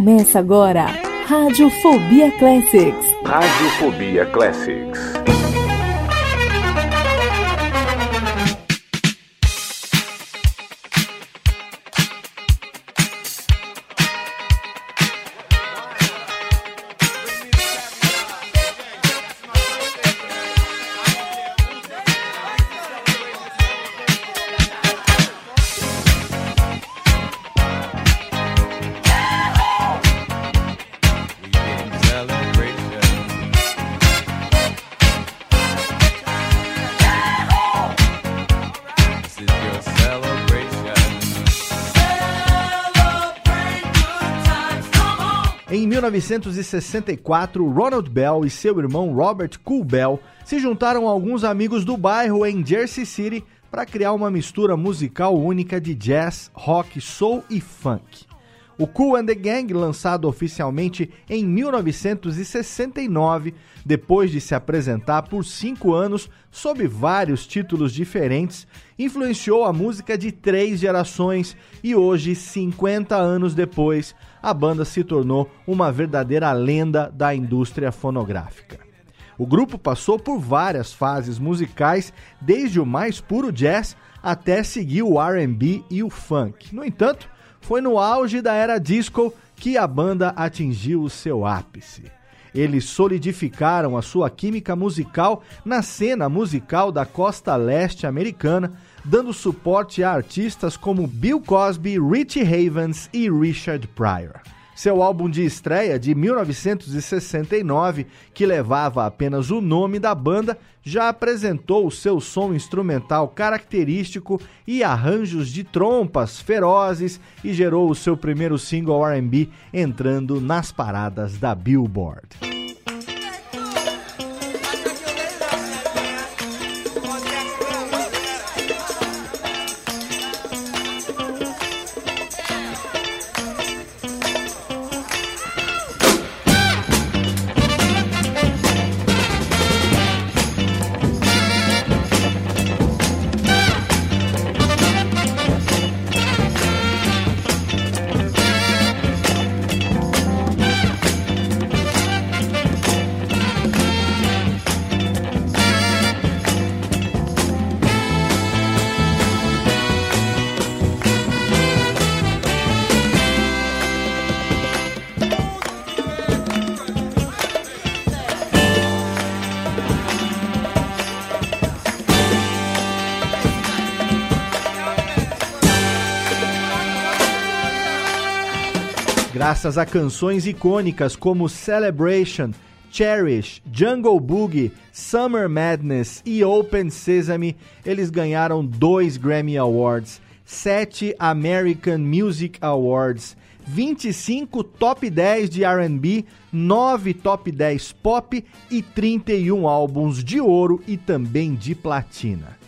Começa agora, Radiofobia Classics. Radiofobia Classics. 1964, Ronald Bell e seu irmão Robert Cool Bell se juntaram a alguns amigos do bairro em Jersey City para criar uma mistura musical única de jazz, rock, soul e funk. O Cool and the Gang, lançado oficialmente em 1969, depois de se apresentar por cinco anos sob vários títulos diferentes, influenciou a música de três gerações e hoje, 50 anos depois, a banda se tornou uma verdadeira lenda da indústria fonográfica. O grupo passou por várias fases musicais, desde o mais puro jazz até seguir o RB e o funk. No entanto, foi no auge da era disco que a banda atingiu o seu ápice. Eles solidificaram a sua química musical na cena musical da costa leste americana, dando suporte a artistas como Bill Cosby, Richie Havens e Richard Pryor. Seu álbum de estreia de 1969, que levava apenas o nome da banda, já apresentou o seu som instrumental característico e arranjos de trompas ferozes e gerou o seu primeiro single R&B entrando nas paradas da Billboard. Graças a canções icônicas como Celebration, Cherish, Jungle Boogie, Summer Madness e Open Sesame, eles ganharam dois Grammy Awards, sete American Music Awards, 25 top 10 de RB, 9 top 10 pop e 31 álbuns de ouro e também de platina.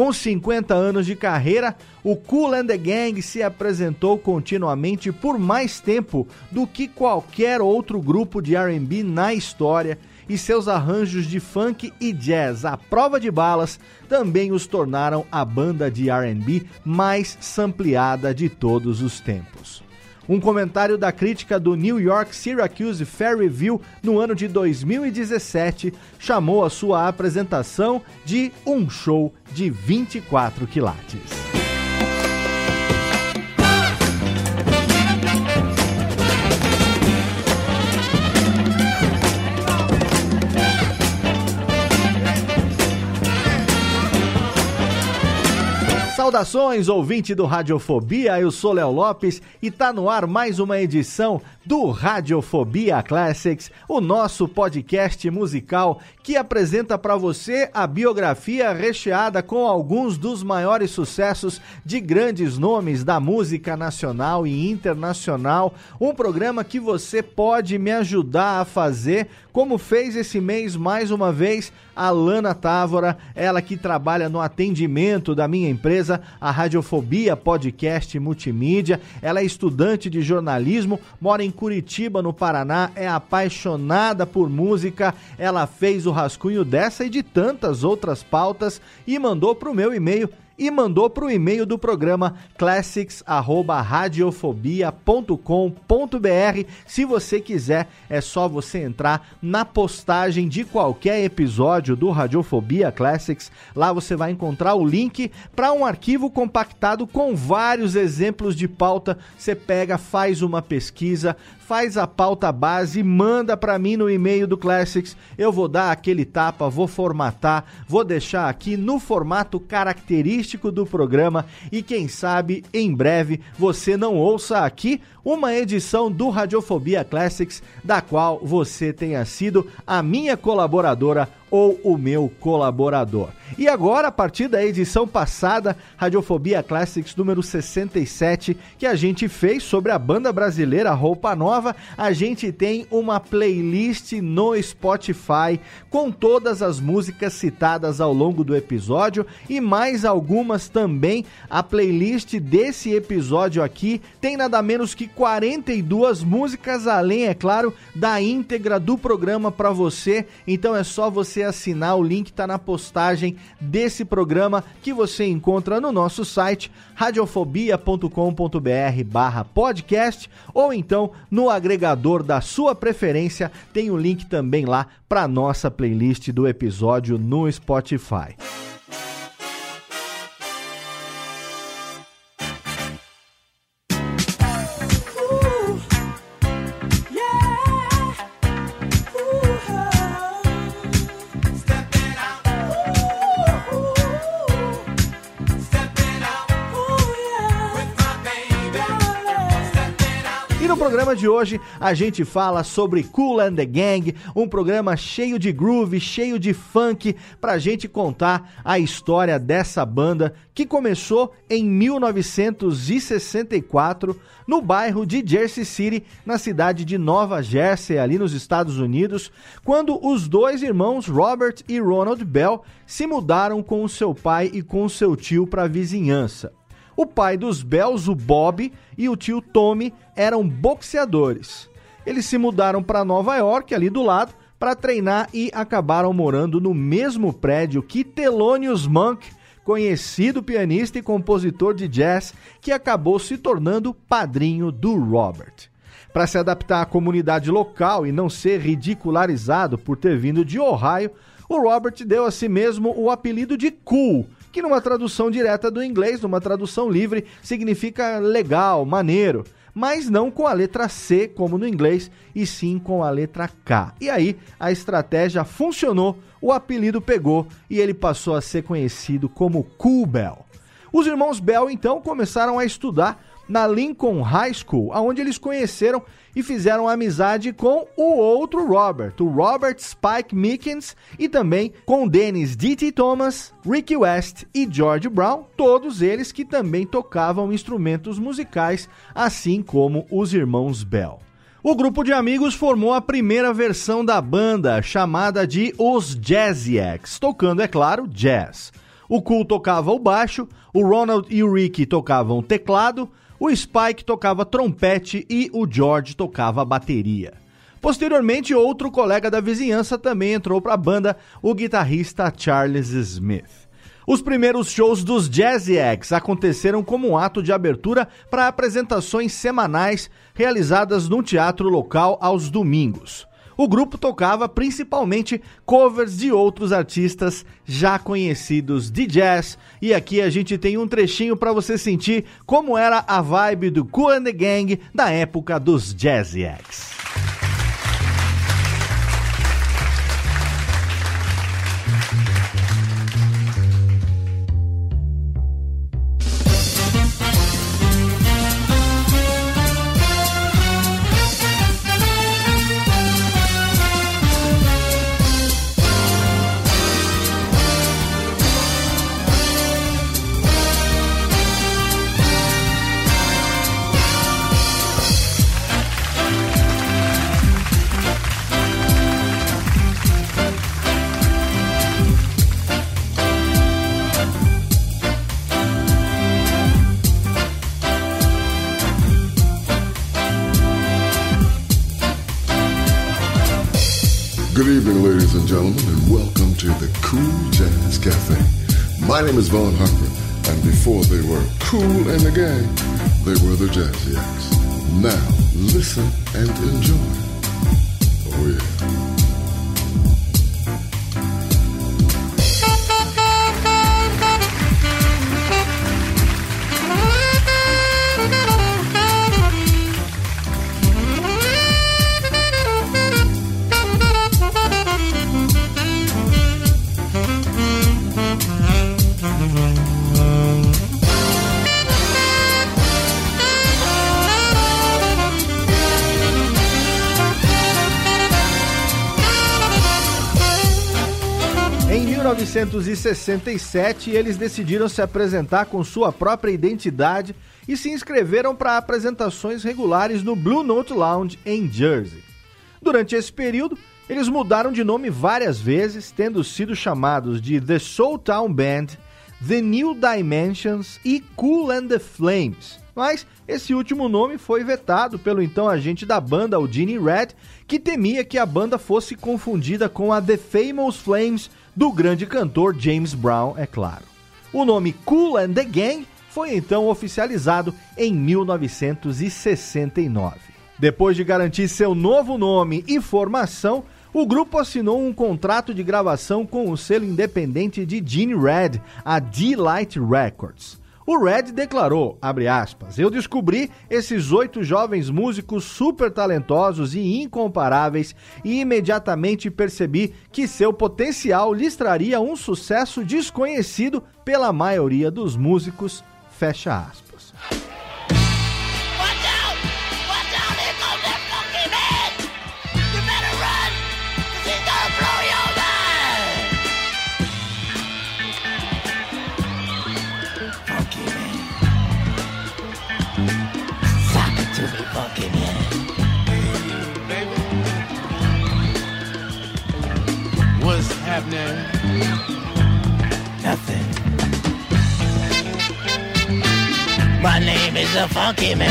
Com 50 anos de carreira, o Cool and the Gang se apresentou continuamente por mais tempo do que qualquer outro grupo de R&B na história e seus arranjos de funk e jazz à prova de balas também os tornaram a banda de R&B mais sampleada de todos os tempos. Um comentário da crítica do New York Syracuse Fair Review no ano de 2017 chamou a sua apresentação de um show de 24 quilates. Saudações, ouvinte do Radiofobia, eu sou Léo Lopes e tá no ar mais uma edição do Radiofobia Classics, o nosso podcast musical que apresenta para você a biografia recheada com alguns dos maiores sucessos de grandes nomes da música nacional e internacional. Um programa que você pode me ajudar a fazer, como fez esse mês mais uma vez a Lana Távora, ela que trabalha no atendimento da minha empresa, a Radiofobia Podcast Multimídia. Ela é estudante de jornalismo, mora em Curitiba, no Paraná, é apaixonada por música. Ela fez o rascunho dessa e de tantas outras pautas e mandou para o meu e-mail e mandou para o e-mail do programa classics@radiofobia.com.br. Se você quiser, é só você entrar na postagem de qualquer episódio do Radiofobia Classics. Lá você vai encontrar o link para um arquivo compactado com vários exemplos de pauta. Você pega, faz uma pesquisa, faz a pauta base, manda para mim no e-mail do Classics. Eu vou dar aquele tapa, vou formatar, vou deixar aqui no formato característico do programa e quem sabe em breve você não ouça aqui uma edição do Radiofobia Classics da qual você tenha sido a minha colaboradora ou o meu colaborador. E agora, a partir da edição passada, Radiofobia Classics número 67, que a gente fez sobre a banda brasileira Roupa Nova, a gente tem uma playlist no Spotify com todas as músicas citadas ao longo do episódio e mais algumas também. A playlist desse episódio aqui tem nada menos que 42 músicas, além, é claro, da íntegra do programa para você. Então é só você assinar, o link está na postagem desse programa que você encontra no nosso site radiofobia.com.br barra podcast ou então no agregador da sua preferência tem o link também lá para nossa playlist do episódio no Spotify. Programa de hoje a gente fala sobre Cool and the Gang, um programa cheio de groove, cheio de funk, pra gente contar a história dessa banda que começou em 1964 no bairro de Jersey City, na cidade de Nova Jersey, ali nos Estados Unidos, quando os dois irmãos Robert e Ronald Bell se mudaram com o seu pai e com o seu tio para a vizinhança. O pai dos Bells, o Bob, e o tio Tommy eram boxeadores. Eles se mudaram para Nova York, ali do lado, para treinar e acabaram morando no mesmo prédio que Thelonious Monk, conhecido pianista e compositor de jazz, que acabou se tornando padrinho do Robert. Para se adaptar à comunidade local e não ser ridicularizado por ter vindo de Ohio, o Robert deu a si mesmo o apelido de Cool, que numa tradução direta do inglês, numa tradução livre, significa legal, maneiro, mas não com a letra C como no inglês, e sim com a letra K. E aí a estratégia funcionou, o apelido pegou e ele passou a ser conhecido como Cool Bell. Os irmãos Bell então começaram a estudar na Lincoln High School, onde eles conheceram e fizeram amizade com o outro Robert, o Robert Spike Mickens, e também com Dennis D.T. Thomas, Ricky West e George Brown, todos eles que também tocavam instrumentos musicais, assim como os irmãos Bell. O grupo de amigos formou a primeira versão da banda, chamada de Os Jazziacs, tocando, é claro, jazz. O Cool tocava o baixo, o Ronald e o Ricky tocavam teclado, o Spike tocava trompete e o George tocava bateria. Posteriormente, outro colega da vizinhança também entrou para a banda, o guitarrista Charles Smith. Os primeiros shows dos Jazzy Eggs aconteceram como um ato de abertura para apresentações semanais realizadas no teatro local aos domingos o grupo tocava principalmente covers de outros artistas já conhecidos de jazz. E aqui a gente tem um trechinho para você sentir como era a vibe do Cool and the Gang da época dos Jazzy Eggs. My name is Vaughn Harper, and before they were cool and the gang, they were the Jazzy Now, listen and enjoy. Oh, yeah. 1967, eles decidiram se apresentar com sua própria identidade e se inscreveram para apresentações regulares no Blue Note Lounge em Jersey. Durante esse período, eles mudaram de nome várias vezes, tendo sido chamados de The Soul Town Band, The New Dimensions e Cool and the Flames. Mas esse último nome foi vetado pelo então agente da banda, o Gene Red, que temia que a banda fosse confundida com a The Famous Flames do grande cantor James Brown, é claro. O nome Cool and the Gang foi então oficializado em 1969. Depois de garantir seu novo nome e formação, o grupo assinou um contrato de gravação com o selo independente de Gene Red, a D-Light Records. O Red declarou, aspas, eu descobri esses oito jovens músicos super talentosos e incomparáveis e imediatamente percebi que seu potencial lhes traria um sucesso desconhecido pela maioria dos músicos, fecha aspas. Is a funky man.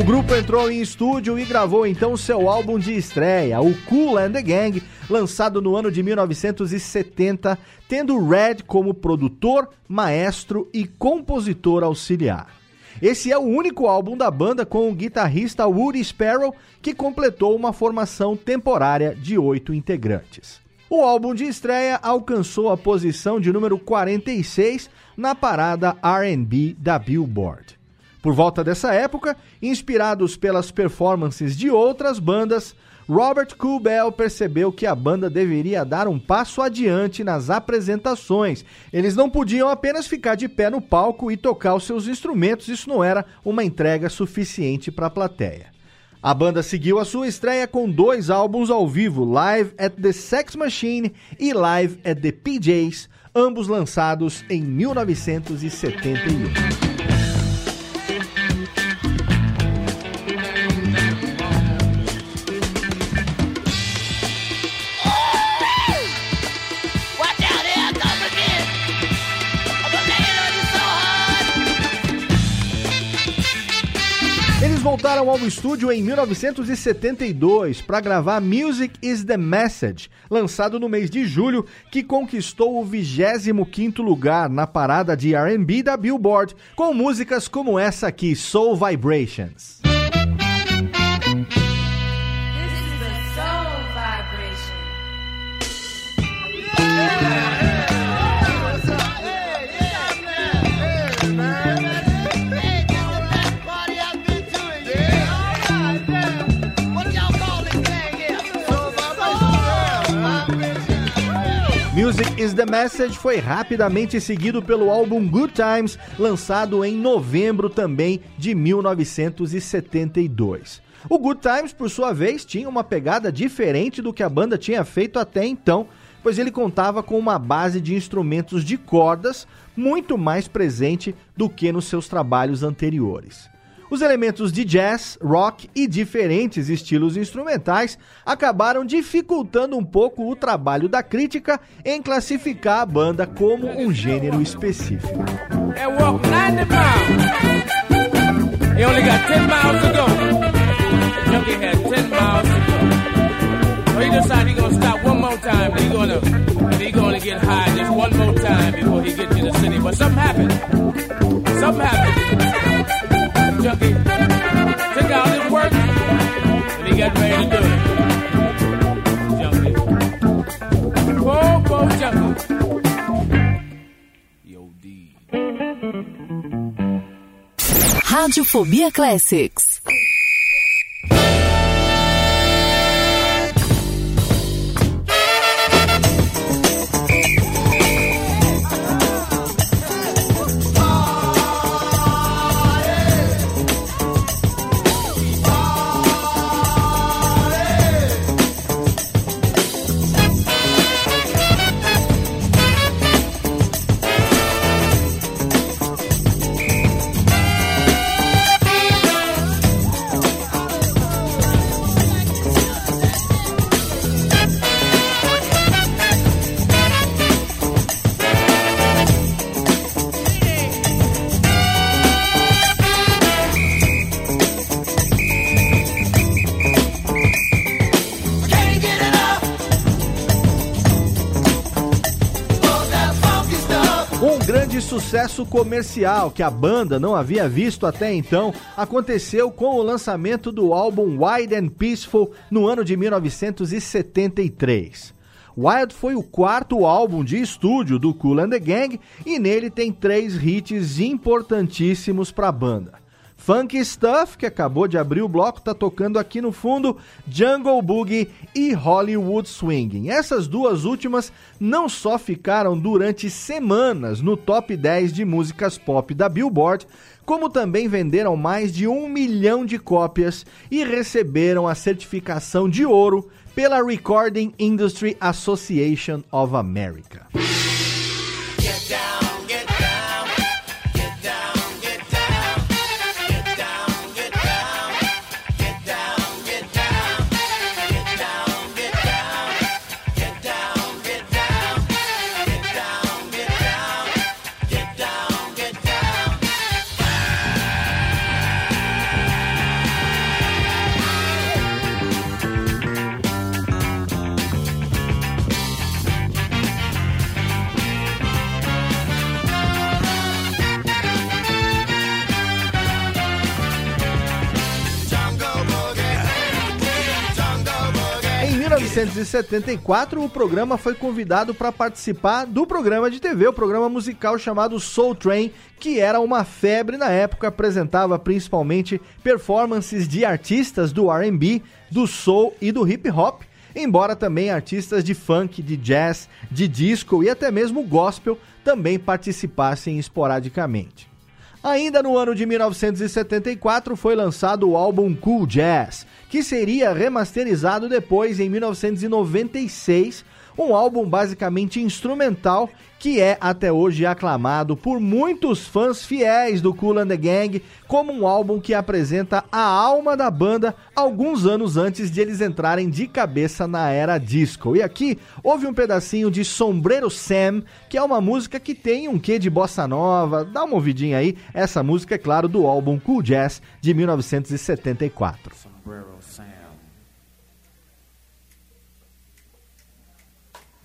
O grupo entrou em estúdio e gravou então seu álbum de estreia, o Cool and the Gang, lançado no ano de 1970, tendo Red como produtor, maestro e compositor auxiliar. Esse é o único álbum da banda com o guitarrista Woody Sparrow, que completou uma formação temporária de oito integrantes. O álbum de estreia alcançou a posição de número 46 na parada RB da Billboard. Por volta dessa época, inspirados pelas performances de outras bandas, Robert Kubel percebeu que a banda deveria dar um passo adiante nas apresentações. Eles não podiam apenas ficar de pé no palco e tocar os seus instrumentos, isso não era uma entrega suficiente para a plateia. A banda seguiu a sua estreia com dois álbuns ao vivo, Live at the Sex Machine e Live at the PJs, ambos lançados em 1971. Voltaram ao estúdio em 1972 para gravar Music is the Message, lançado no mês de julho, que conquistou o 25º lugar na parada de R&B da Billboard, com músicas como essa aqui, Soul Vibrations. Music is the Message foi rapidamente seguido pelo álbum Good Times, lançado em novembro também de 1972. O Good Times, por sua vez, tinha uma pegada diferente do que a banda tinha feito até então, pois ele contava com uma base de instrumentos de cordas muito mais presente do que nos seus trabalhos anteriores. Os elementos de jazz, rock e diferentes estilos instrumentais acabaram dificultando um pouco o trabalho da crítica em classificar a banda como um gênero específico. Chucky. Check out his work, and he got ready to do it. Whoa, whoa. Yo, D. Radiofobia Classics. Sucesso comercial que a banda não havia visto até então aconteceu com o lançamento do álbum Wild and Peaceful no ano de 1973. Wild foi o quarto álbum de estúdio do Kool and the Gang e nele tem três hits importantíssimos para a banda. Funky Stuff, que acabou de abrir o bloco, tá tocando aqui no fundo Jungle Boogie e Hollywood Swinging. Essas duas últimas não só ficaram durante semanas no top 10 de músicas pop da Billboard, como também venderam mais de um milhão de cópias e receberam a certificação de ouro pela Recording Industry Association of America. 1974, o programa foi convidado para participar do programa de TV, o programa musical chamado Soul Train, que era uma febre na época, apresentava principalmente performances de artistas do R&B, do soul e do hip hop, embora também artistas de funk, de jazz, de disco e até mesmo gospel também participassem esporadicamente. Ainda no ano de 1974 foi lançado o álbum Cool Jazz, que seria remasterizado depois em 1996, um álbum basicamente instrumental que é até hoje aclamado por muitos fãs fiéis do Kool and the Gang como um álbum que apresenta a alma da banda alguns anos antes de eles entrarem de cabeça na era disco. E aqui houve um pedacinho de Sombreiro Sam, que é uma música que tem um quê de bossa nova. Dá uma ouvidinha aí. Essa música é claro do álbum Cool Jazz de 1974.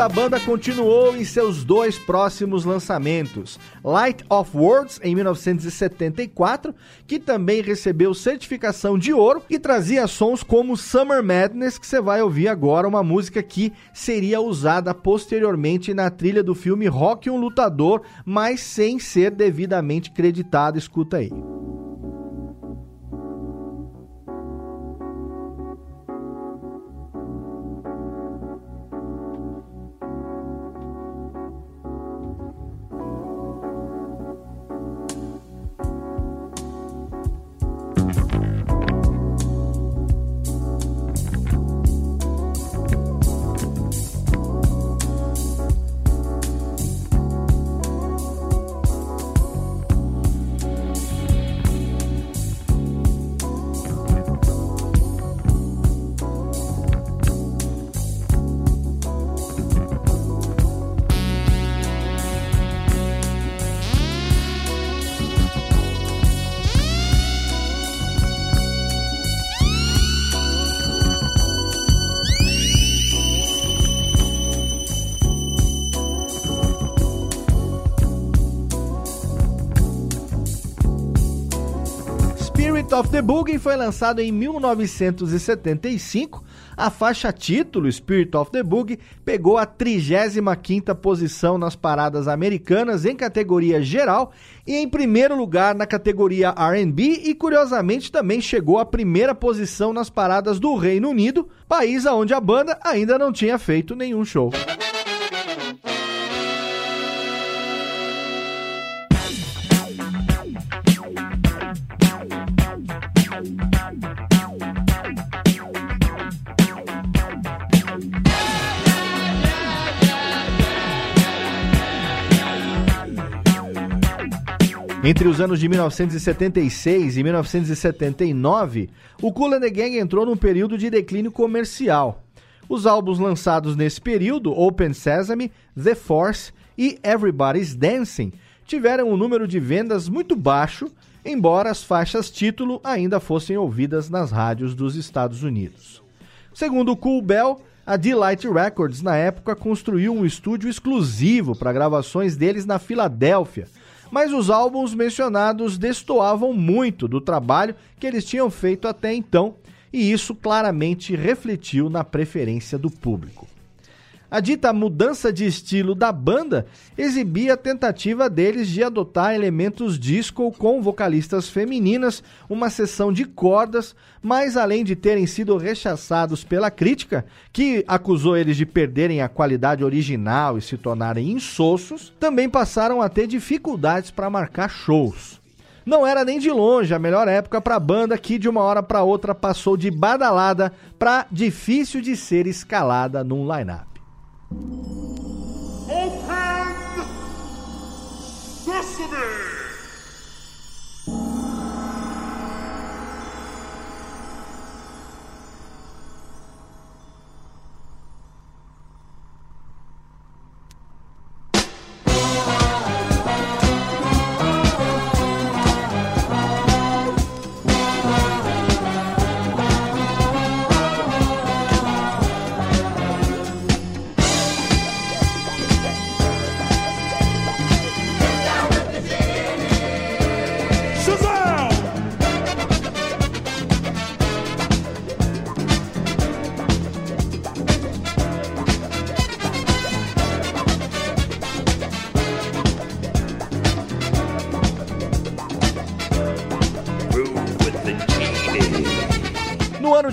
da banda continuou em seus dois próximos lançamentos: Light of Words, em 1974, que também recebeu certificação de ouro e trazia sons como Summer Madness, que você vai ouvir agora, uma música que seria usada posteriormente na trilha do filme Rock um Lutador, mas sem ser devidamente creditado. Escuta aí. Of the Boogie foi lançado em 1975. A faixa título Spirit of the Boogie pegou a 35ª posição nas paradas americanas em categoria geral e em primeiro lugar na categoria R&B e curiosamente também chegou à primeira posição nas paradas do Reino Unido, país onde a banda ainda não tinha feito nenhum show. Entre os anos de 1976 e 1979, o Kool and the Gang entrou num período de declínio comercial. Os álbuns lançados nesse período, Open Sesame, The Force e Everybody's Dancing, tiveram um número de vendas muito baixo, embora as faixas título ainda fossem ouvidas nas rádios dos Estados Unidos. Segundo Cool Bell, a Delight Records, na época, construiu um estúdio exclusivo para gravações deles na Filadélfia, mas os álbuns mencionados destoavam muito do trabalho que eles tinham feito até então, e isso claramente refletiu na preferência do público. A dita mudança de estilo da banda exibia a tentativa deles de adotar elementos disco com vocalistas femininas, uma sessão de cordas, mas além de terem sido rechaçados pela crítica, que acusou eles de perderem a qualidade original e se tornarem insossos, também passaram a ter dificuldades para marcar shows. Não era nem de longe a melhor época para a banda que de uma hora para outra passou de badalada para difícil de ser escalada num line-up. Open Sesame!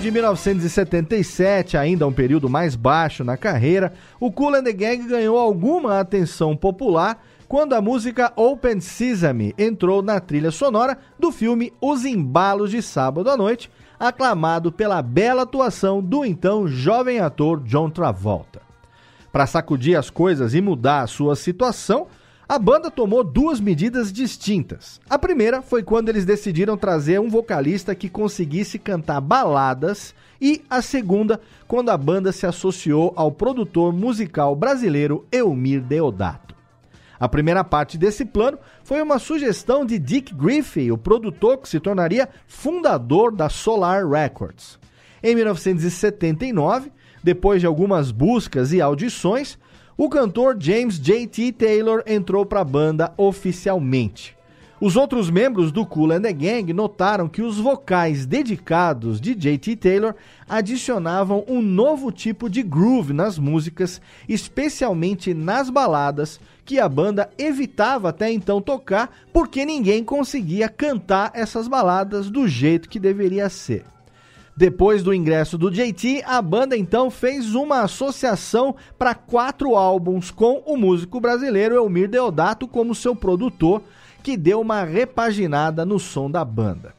De 1977, ainda um período mais baixo na carreira, o Kool and the Gang ganhou alguma atenção popular quando a música Open Sesame entrou na trilha sonora do filme Os Embalos de Sábado à Noite, aclamado pela bela atuação do então jovem ator John Travolta. Para sacudir as coisas e mudar a sua situação, a banda tomou duas medidas distintas. A primeira foi quando eles decidiram trazer um vocalista que conseguisse cantar baladas, e a segunda, quando a banda se associou ao produtor musical brasileiro Elmir Deodato. A primeira parte desse plano foi uma sugestão de Dick Griffey, o produtor que se tornaria fundador da Solar Records. Em 1979, depois de algumas buscas e audições, o cantor James J.T. Taylor entrou para a banda oficialmente. Os outros membros do Kool and the Gang notaram que os vocais dedicados de J.T. Taylor adicionavam um novo tipo de groove nas músicas, especialmente nas baladas, que a banda evitava até então tocar porque ninguém conseguia cantar essas baladas do jeito que deveria ser. Depois do ingresso do JT, a banda então fez uma associação para quatro álbuns com o músico brasileiro Elmir Deodato como seu produtor, que deu uma repaginada no som da banda.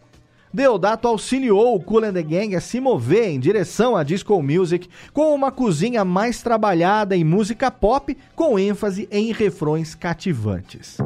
Deodato auxiliou o Kool and the Gang a se mover em direção à disco music com uma cozinha mais trabalhada em música pop, com ênfase em refrões cativantes.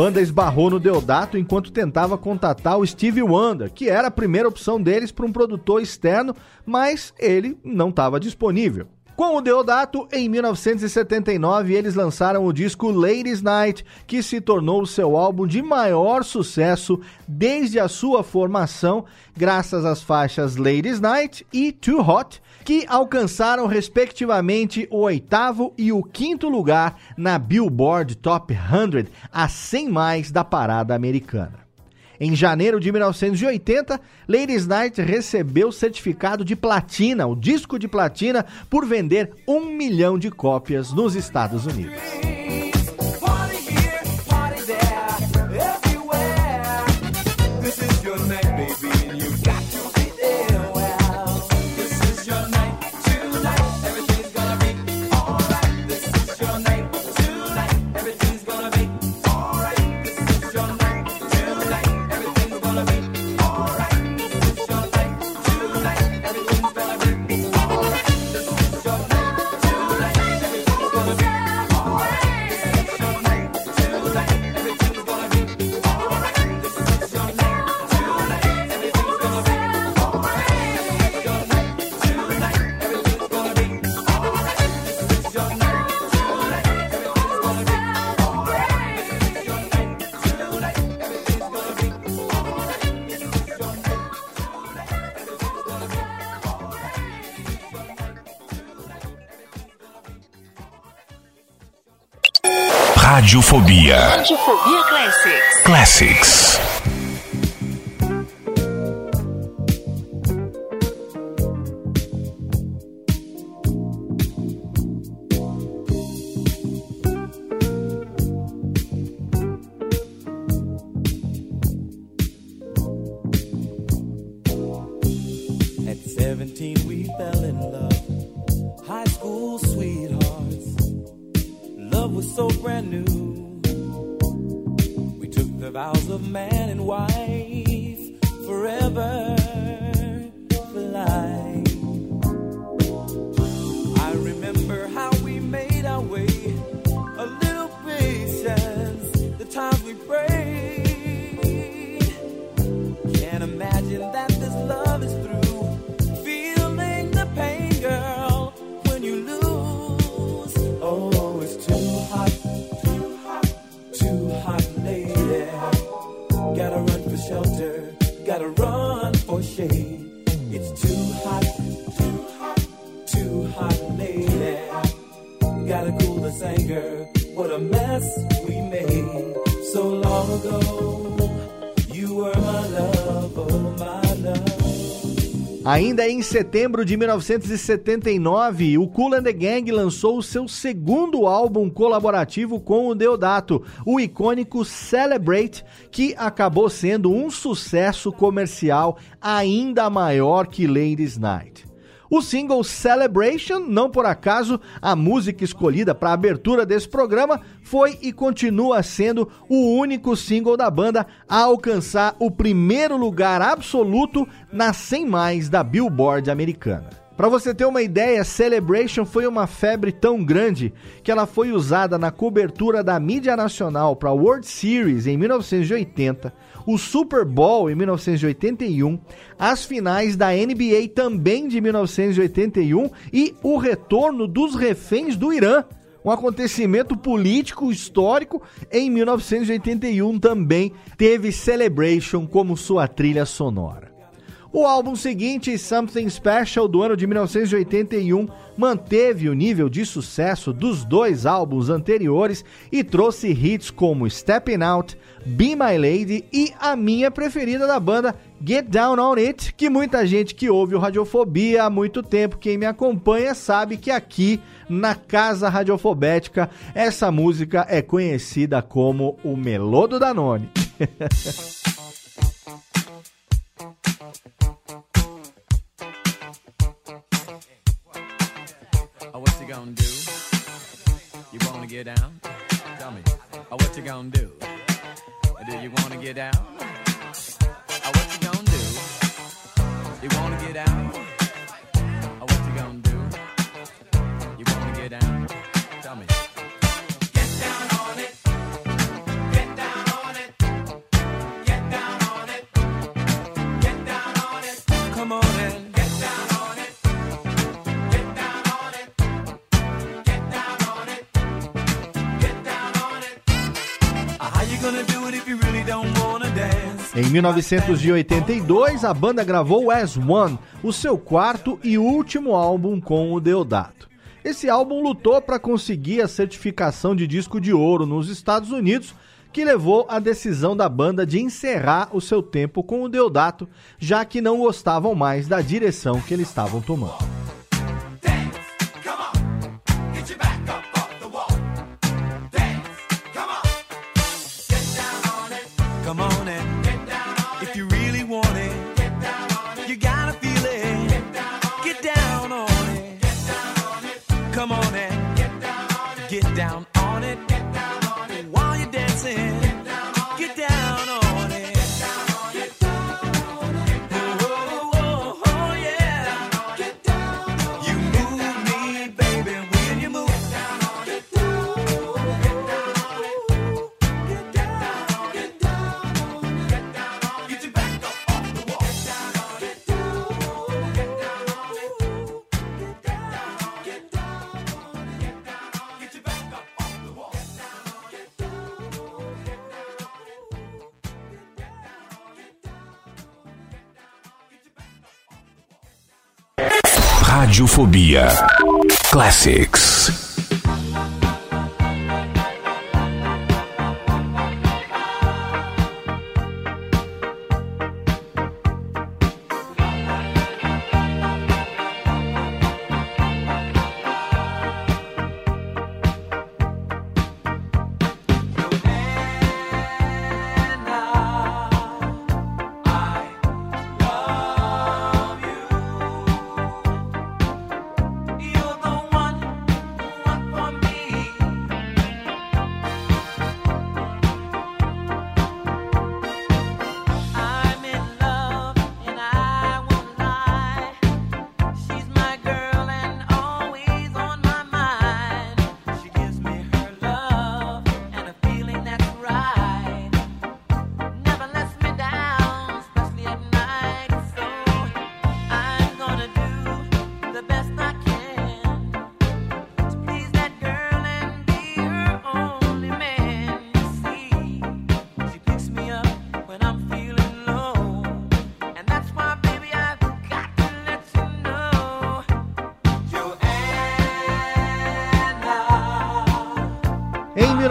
Banda esbarrou no Deodato enquanto tentava contatar o Steve Wonder, que era a primeira opção deles para um produtor externo, mas ele não estava disponível. Com o Deodato, em 1979, eles lançaram o disco Ladies Night, que se tornou o seu álbum de maior sucesso desde a sua formação, graças às faixas Ladies Night e Too Hot, que alcançaram respectivamente o oitavo e o quinto lugar na Billboard Top 100, a 100 mais da parada americana. Em janeiro de 1980, Ladies Night recebeu certificado de platina, o disco de platina, por vender um milhão de cópias nos Estados Unidos. Radiofobia Radiofobia Classics. Classics. Ainda em setembro de 1979, o Cool and the Gang lançou o seu segundo álbum colaborativo com o Deodato, o icônico Celebrate, que acabou sendo um sucesso comercial ainda maior que Ladies Night. O single Celebration, não por acaso, a música escolhida para a abertura desse programa, foi e continua sendo o único single da banda a alcançar o primeiro lugar absoluto na 100 mais da Billboard americana. Para você ter uma ideia, Celebration foi uma febre tão grande que ela foi usada na cobertura da mídia nacional para a World Series em 1980, o Super Bowl em 1981, as finais da NBA também de 1981 e o retorno dos reféns do Irã. Um acontecimento político histórico em 1981 também teve Celebration como sua trilha sonora. O álbum seguinte, Something Special, do ano de 1981, manteve o nível de sucesso dos dois álbuns anteriores e trouxe hits como Stepping Out, Be My Lady e a minha preferida da banda, Get Down On It, que muita gente que ouve o Radiofobia há muito tempo, quem me acompanha sabe que aqui na Casa Radiofobética essa música é conhecida como o Melô do Danone. gonna do? You wanna get down? Tell me. Oh, what you gonna do? Do you wanna get down? Oh, what you gonna do? You wanna get down? Em 1982, a banda gravou As One, o seu quarto e último álbum com o Deodato. Esse álbum lutou para conseguir a certificação de disco de ouro nos Estados Unidos, que levou à decisão da banda de encerrar o seu tempo com o Deodato, já que não gostavam mais da direção que eles estavam tomando. Radiofobia Classics.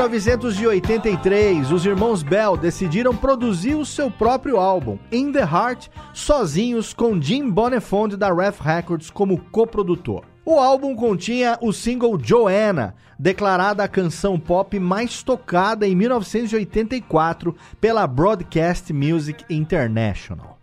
1983, os irmãos Bell decidiram produzir o seu próprio álbum, In the Heart, sozinhos com Jim Bonnefond da Ref Records como coprodutor. O álbum continha o single Joanna, declarada a canção pop mais tocada em 1984 pela Broadcast Music International.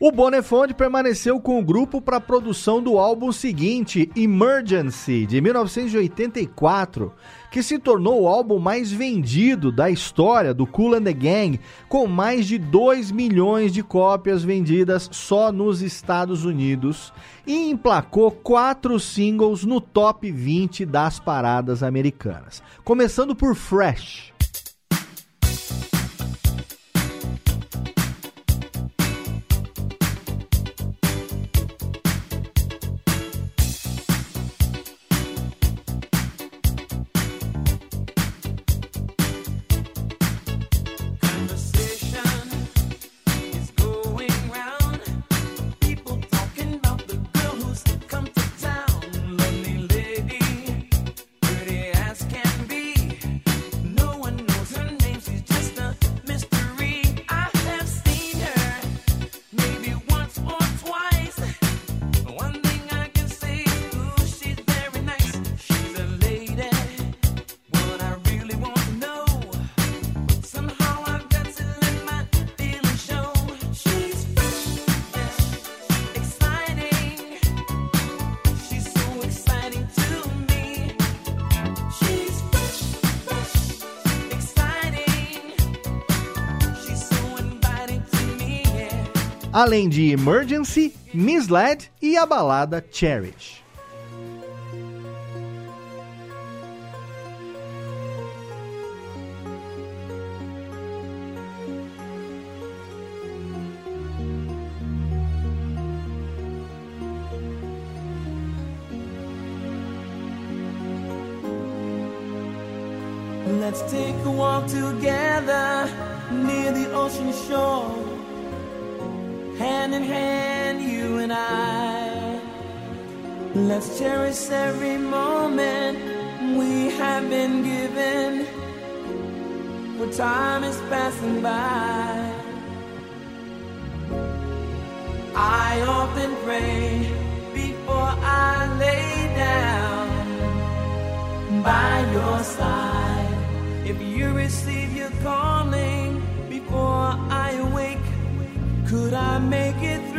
O Bonnefond permaneceu com o grupo para a produção do álbum seguinte, Emergency, de 1984, que se tornou o álbum mais vendido da história do Kool and the Gang, com mais de 2 milhões de cópias vendidas só nos Estados Unidos, e emplacou quatro singles no top 20 das paradas americanas, começando por Fresh. Além de Emergency, Misled e a balada Cherish. Let's take a walk together near the ocean shore. Hand in hand, you and I. Let's cherish every moment we have been given. For time is passing by. I often pray before I lay down by your side. If you receive your calling before I could I make it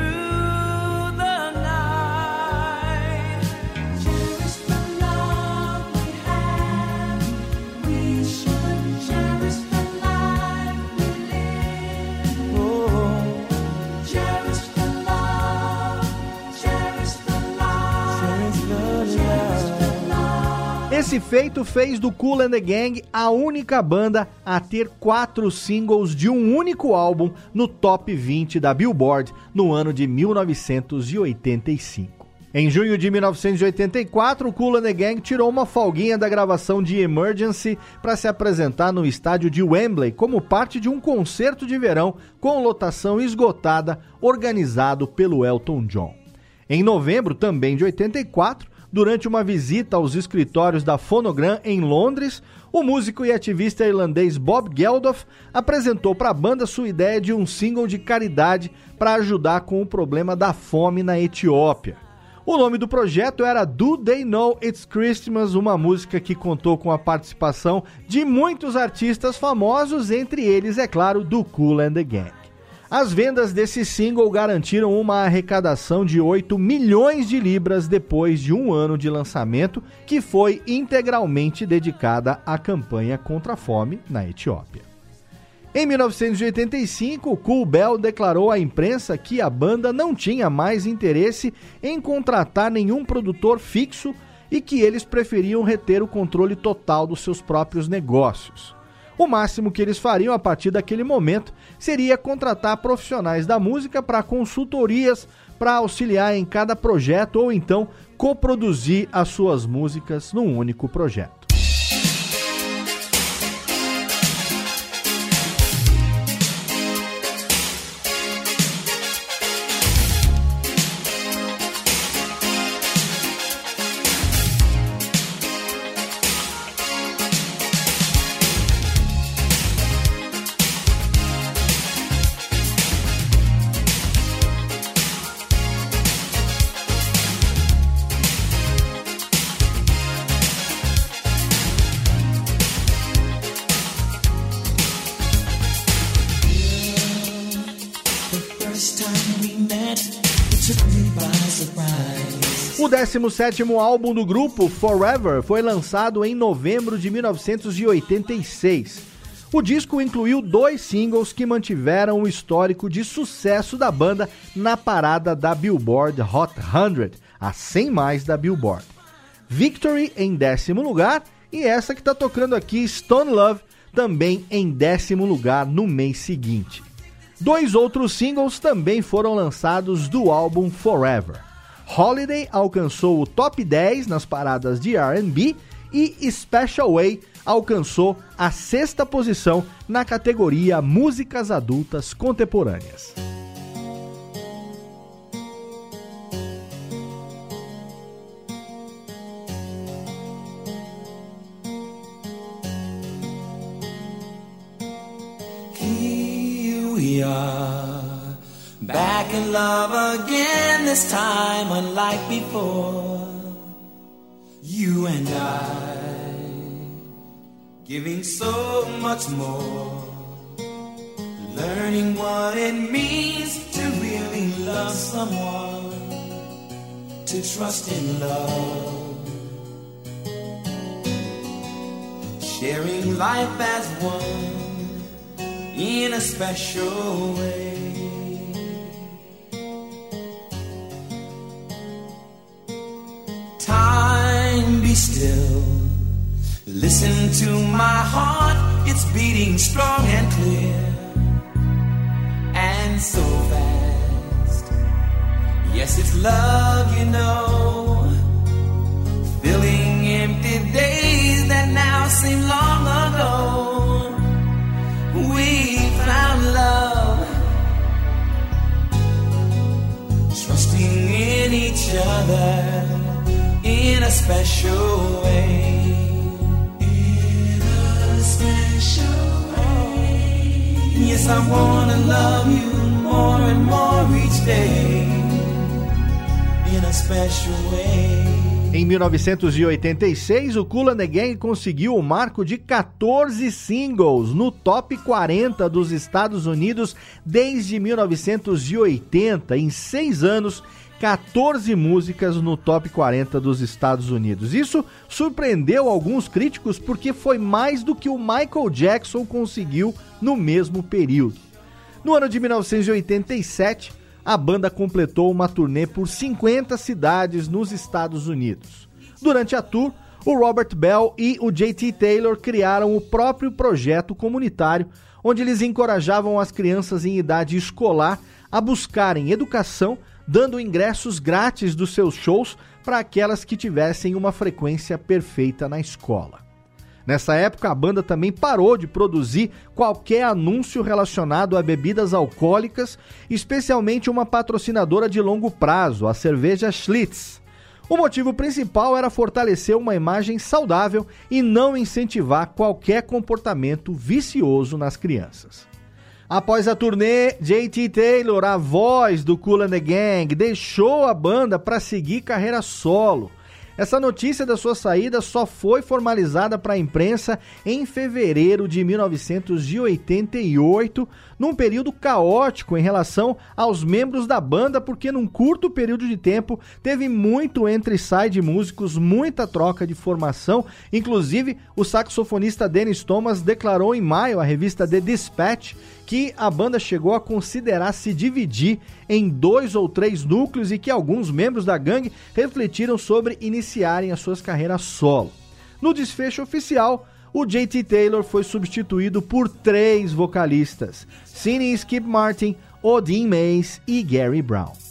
Esse feito fez do Cool and the Gang a única banda a ter quatro singles de um único álbum no top 20 da Billboard no ano de 1985. Em junho de 1984, o Cool and the Gang tirou uma folguinha da gravação de Emergency para se apresentar no estádio de Wembley como parte de um concerto de verão com lotação esgotada organizado pelo Elton John. Em novembro, também de 84, durante uma visita aos escritórios da Phonogram em Londres, o músico e ativista irlandês Bob Geldof apresentou para a banda sua ideia de um single de caridade para ajudar com o problema da fome na Etiópia. O nome do projeto era Do They Know It's Christmas, uma música que contou com a participação de muitos artistas famosos, entre eles, é claro, do Cool and the Gang. As vendas desse single garantiram uma arrecadação de 8 milhões de libras depois de um ano de lançamento, que foi integralmente dedicada à campanha contra a fome na Etiópia. Em 1985, Cool Bell declarou à imprensa que a banda não tinha mais interesse em contratar nenhum produtor fixo e que eles preferiam reter o controle total dos seus próprios negócios. O máximo que eles fariam a partir daquele momento seria contratar profissionais da música para consultorias para auxiliar em cada projeto ou então coproduzir as suas músicas num único projeto. 17º álbum do grupo, Forever, foi lançado em novembro de 1986. O disco incluiu dois singles que mantiveram o histórico de sucesso da banda na parada da Billboard Hot 100, a 100 mais da Billboard. Victory em décimo lugar e essa que está tocando aqui, Stone Love, também em décimo lugar no mês seguinte. Dois outros singles também foram lançados do álbum Forever. Holiday alcançou o top 10 nas paradas de R&B e Special Way alcançou a sexta posição na categoria Músicas Adultas Contemporâneas. In love again, this time unlike before. You and I, giving so much more, learning what it means to really love someone, to trust in love, sharing life as one in a special way. still. Listen to my heart, it's beating strong and clear. And so fast. Yes, it's love, you know. Filling empty days that now seem long ago. We found love. Trusting in each other special way. In a special way. Yes, I wanna love you more and more each day. In a special way. Em 1986, o Kool and the Gang conseguiu o marco de 14 singles no top 40 dos Estados Unidos desde 1980. Em seis anos, 14 músicas no top 40 dos Estados Unidos. Isso surpreendeu alguns críticos porque foi mais do que o Michael Jackson conseguiu no mesmo período. No ano de 1987, a banda completou uma turnê por 50 cidades nos Estados Unidos. Durante a tour, o Robert Bell e o JT Taylor criaram o próprio projeto comunitário, onde eles encorajavam as crianças em idade escolar a buscarem educação, dando ingressos grátis dos seus shows para aquelas que tivessem uma frequência perfeita na escola. Nessa época, a banda também parou de produzir qualquer anúncio relacionado a bebidas alcoólicas, especialmente uma patrocinadora de longo prazo, a cerveja Schlitz. O motivo principal era fortalecer uma imagem saudável e não incentivar qualquer comportamento vicioso nas crianças. Após a turnê, JT Taylor, a voz do Kool and the Gang, deixou a banda para seguir carreira solo. Essa notícia da sua saída só foi formalizada para a imprensa em fevereiro de 1988, num período caótico em relação aos membros da banda, porque num curto período de tempo teve muito entre sai de músicos, muita troca de formação. Inclusive, o saxofonista Dennis Thomas declarou em maio à revista The Dispatch que a banda chegou a considerar se dividir em dois ou três núcleos e que alguns membros da gangue refletiram sobre iniciarem as suas carreiras solo. No desfecho oficial, o JT Taylor foi substituído por três vocalistas: Sidney Skip Martin, Odin Mays e Gary Brown.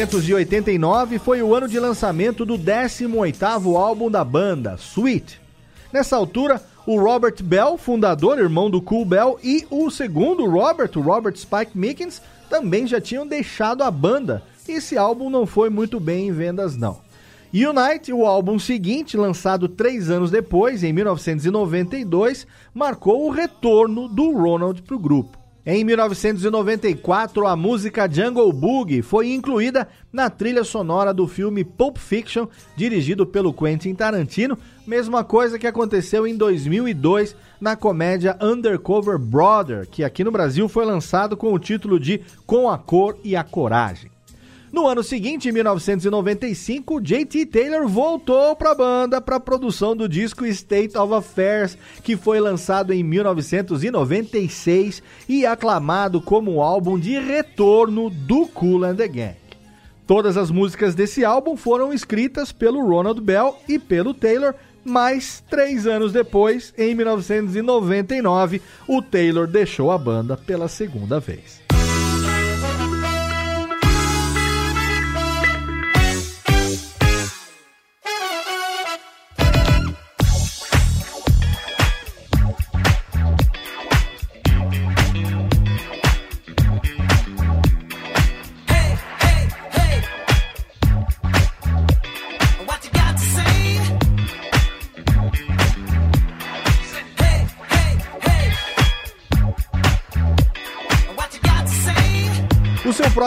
1989 foi o ano de lançamento do 18º álbum da banda, Sweet. Nessa altura, o Robert Bell, fundador, irmão do Cool Bell, e o segundo Robert, o Robert Spike Mickens, também já tinham deixado a banda. E esse álbum não foi muito bem em vendas não. Unite, o álbum seguinte, lançado três anos depois, em 1992, marcou o retorno do Ronald para o grupo. Em 1994, a música Jungle Boogie foi incluída na trilha sonora do filme Pulp Fiction, dirigido pelo Quentin Tarantino, mesma coisa que aconteceu em 2002 na comédia Undercover Brother, que aqui no Brasil foi lançado com o título de Com a Cor e a Coragem. No ano seguinte, em 1995, JT Taylor voltou para a banda para a produção do disco State of Affairs, que foi lançado em 1996 e aclamado como o álbum de retorno do Kool and the Gang. Todas as músicas desse álbum foram escritas pelo Ronald Bell e pelo Taylor, mas três anos depois, em 1999, o Taylor deixou a banda pela segunda vez.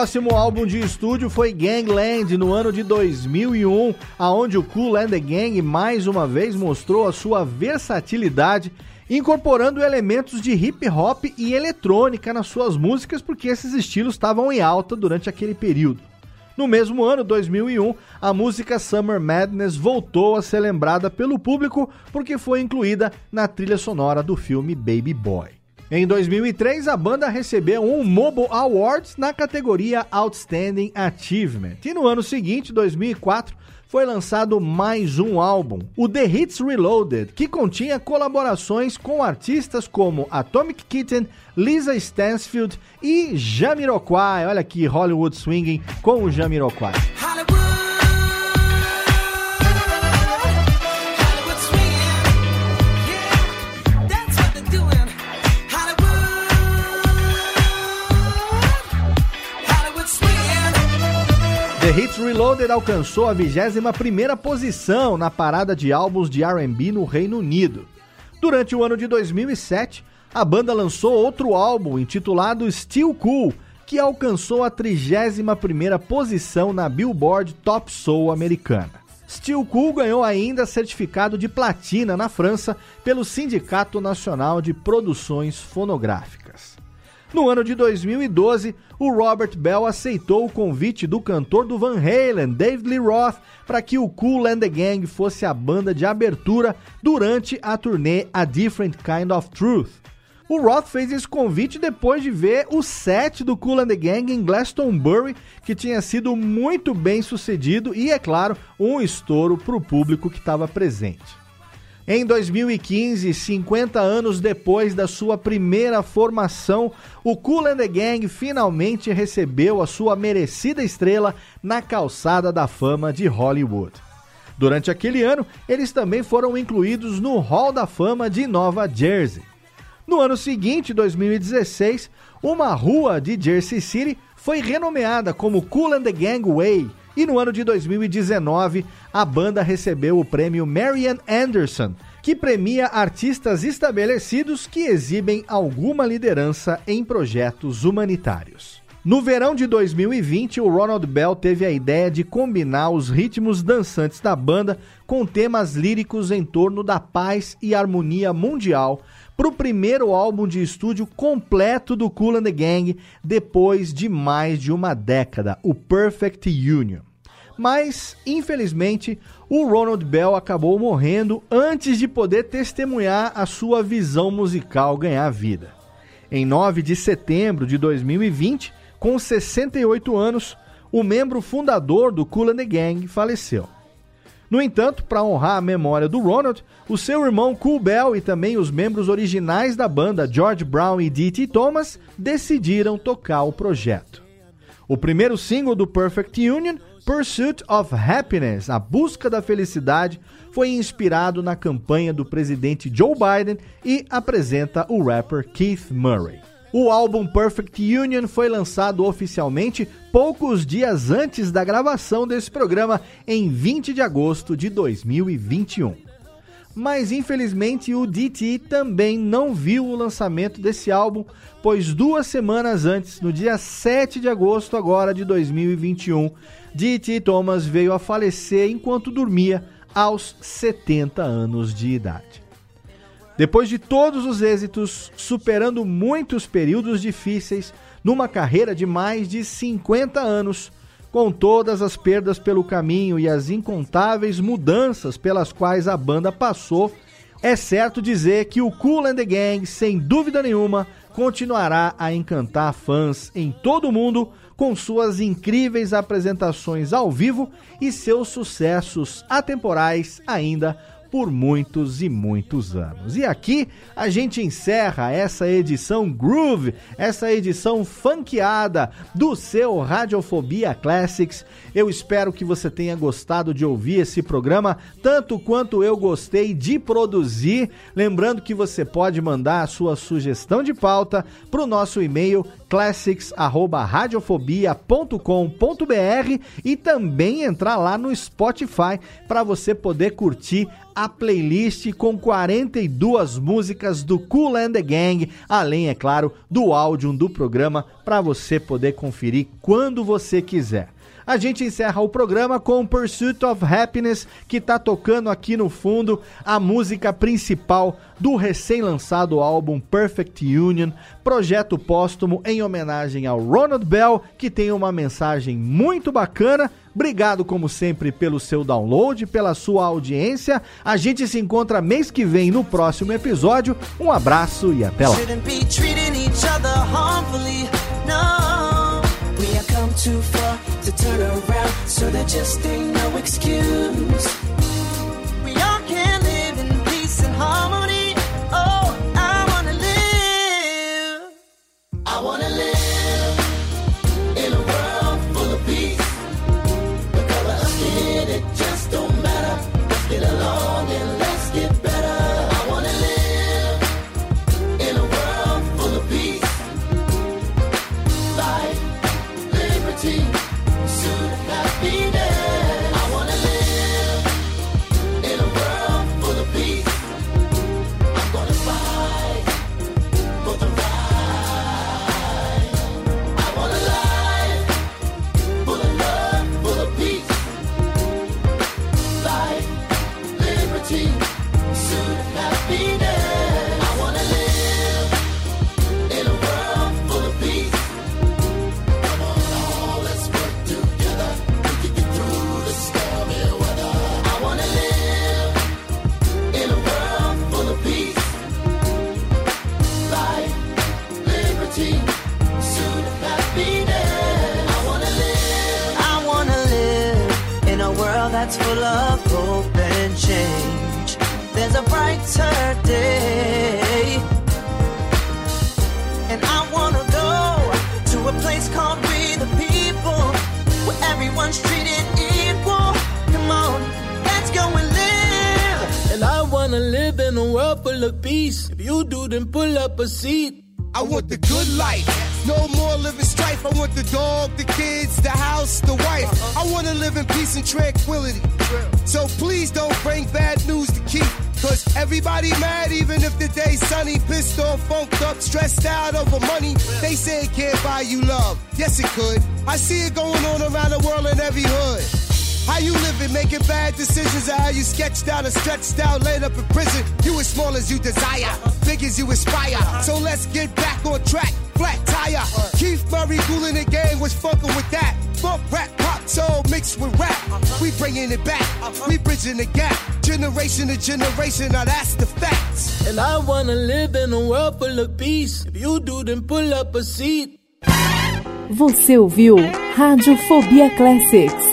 Próximo álbum de estúdio foi Gangland no ano de 2001, aonde o Cool and the Gang mais uma vez mostrou a sua versatilidade, incorporando elementos de hip hop e eletrônica nas suas músicas, porque esses estilos estavam em alta durante aquele período. No mesmo ano, 2001, a música Summer Madness voltou a ser lembrada pelo público porque foi incluída na trilha sonora do filme Baby Boy. Em 2003, a banda recebeu um Mobile Awards na categoria Outstanding Achievement. E no ano seguinte, 2004, foi lançado mais um álbum, o The Hits Reloaded, que continha colaborações com artistas como Atomic Kitten, Lisa Stansfield e Jamiroquai. Olha aqui, Hollywood Swinging com o Jamiroquai. Hollywood The Hits Reloaded alcançou a 21ª posição na parada de álbuns de R&B no Reino Unido. Durante o ano de 2007, a banda lançou outro álbum intitulado Still Cool, que alcançou a 31ª posição na Billboard Top Soul americana. Still Cool ganhou ainda certificado de platina na França pelo Sindicato Nacional de Produções Fonográficas. No ano de 2012, o Robert Bell aceitou o convite do cantor do Van Halen, David Lee Roth, para que o Cool and the Gang fosse a banda de abertura durante a turnê A Different Kind of Truth. O Roth fez esse convite depois de ver o set do Cool and the Gang em Glastonbury, que tinha sido muito bem sucedido e, é claro, um estouro para o público que estava presente. Em 2015, 50 anos depois da sua primeira formação, o Cool and the Gang finalmente recebeu a sua merecida estrela na calçada da fama de Hollywood. Durante aquele ano, eles também foram incluídos no Hall da Fama de Nova Jersey. No ano seguinte, 2016, uma rua de Jersey City foi renomeada como Cool and the Gang Way e no ano de 2019 a banda recebeu o prêmio Marian Anderson, que premia artistas estabelecidos que exibem alguma liderança em projetos humanitários. No verão de 2020, o Ronald Bell teve a ideia de combinar os ritmos dançantes da banda com temas líricos em torno da paz e harmonia mundial para o primeiro álbum de estúdio completo do Cool and the Gang depois de mais de uma década, o Perfect Union. Mas, infelizmente, o Ronald Bell acabou morrendo antes de poder testemunhar a sua visão musical ganhar vida. Em 9 de setembro de 2020, com 68 anos, o membro fundador do Cool and the Gang faleceu. No entanto, para honrar a memória do Ronald, o seu irmão Cool Bell e também os membros originais da banda, George Brown e D.T. Thomas, decidiram tocar o projeto. O primeiro single do Perfect Union, Pursuit of Happiness, A Busca da Felicidade, foi inspirado na campanha do presidente Joe Biden e apresenta o rapper Keith Murray. O álbum Perfect Union foi lançado oficialmente poucos dias antes da gravação desse programa, em 20 de agosto de 2021. Mas infelizmente o DT também não viu o lançamento desse álbum, pois duas semanas antes, no dia 7 de agosto agora de 2021, DT Thomas veio a falecer enquanto dormia aos 70 anos de idade. Depois de todos os êxitos, superando muitos períodos difíceis, numa carreira de mais de 50 anos, com todas as perdas pelo caminho e as incontáveis mudanças pelas quais a banda passou, é certo dizer que o Cool and the Gang, sem dúvida nenhuma, continuará a encantar fãs em todo o mundo com suas incríveis apresentações ao vivo e seus sucessos atemporais ainda por muitos e muitos anos. E aqui a gente encerra essa edição groove, essa edição funkeada do seu Radiofobia Classics. Eu espero que você tenha gostado de ouvir esse programa tanto quanto eu gostei de produzir. Lembrando que você pode mandar a sua sugestão de pauta para o nosso e-mail classics@radiofobia.com.br e também entrar lá no Spotify para você poder curtir a playlist com 42 músicas do Cool and the Gang, além, é claro, do áudio do programa para você poder conferir quando você quiser. A gente encerra o programa com Pursuit of Happiness, que tá tocando aqui no fundo a música principal do recém-lançado álbum Perfect Union, projeto póstumo em homenagem ao Ronald Bell, que tem uma mensagem muito bacana. Obrigado, como sempre, pelo seu download, pela sua audiência. A gente se encontra mês que vem no próximo episódio. Um abraço e até lá. Too far to turn around, so there just ain't no excuse. We all can live in peace and harmony. Oh, I wanna live. I wanna live a seat. I want the good life. No more living strife. I want the dog, the kids, the house, the wife. Uh-huh. I want to live in peace and tranquility. So please don't bring bad news to keep. Cause everybody mad even if the day's sunny. Pissed off, funked up, stressed out over money. They say it can't buy you love. Yes, it could. I see it going on around the world in every hood. How you living, making bad decisions, or how you sketched out and stretched out, laid up in prison. You as small as you desire, big as you aspire. So let's get back on track, flat tire. Keith Murray cooling the game was fucking with that. Funk, rap, pop, soul mixed with rap. We bringing it back, we bridging the gap. Generation to generation, now that's the facts. And I wanna live in a world full of peace. If you do, then pull up a seat. Você ouviu Radiofobia Classics.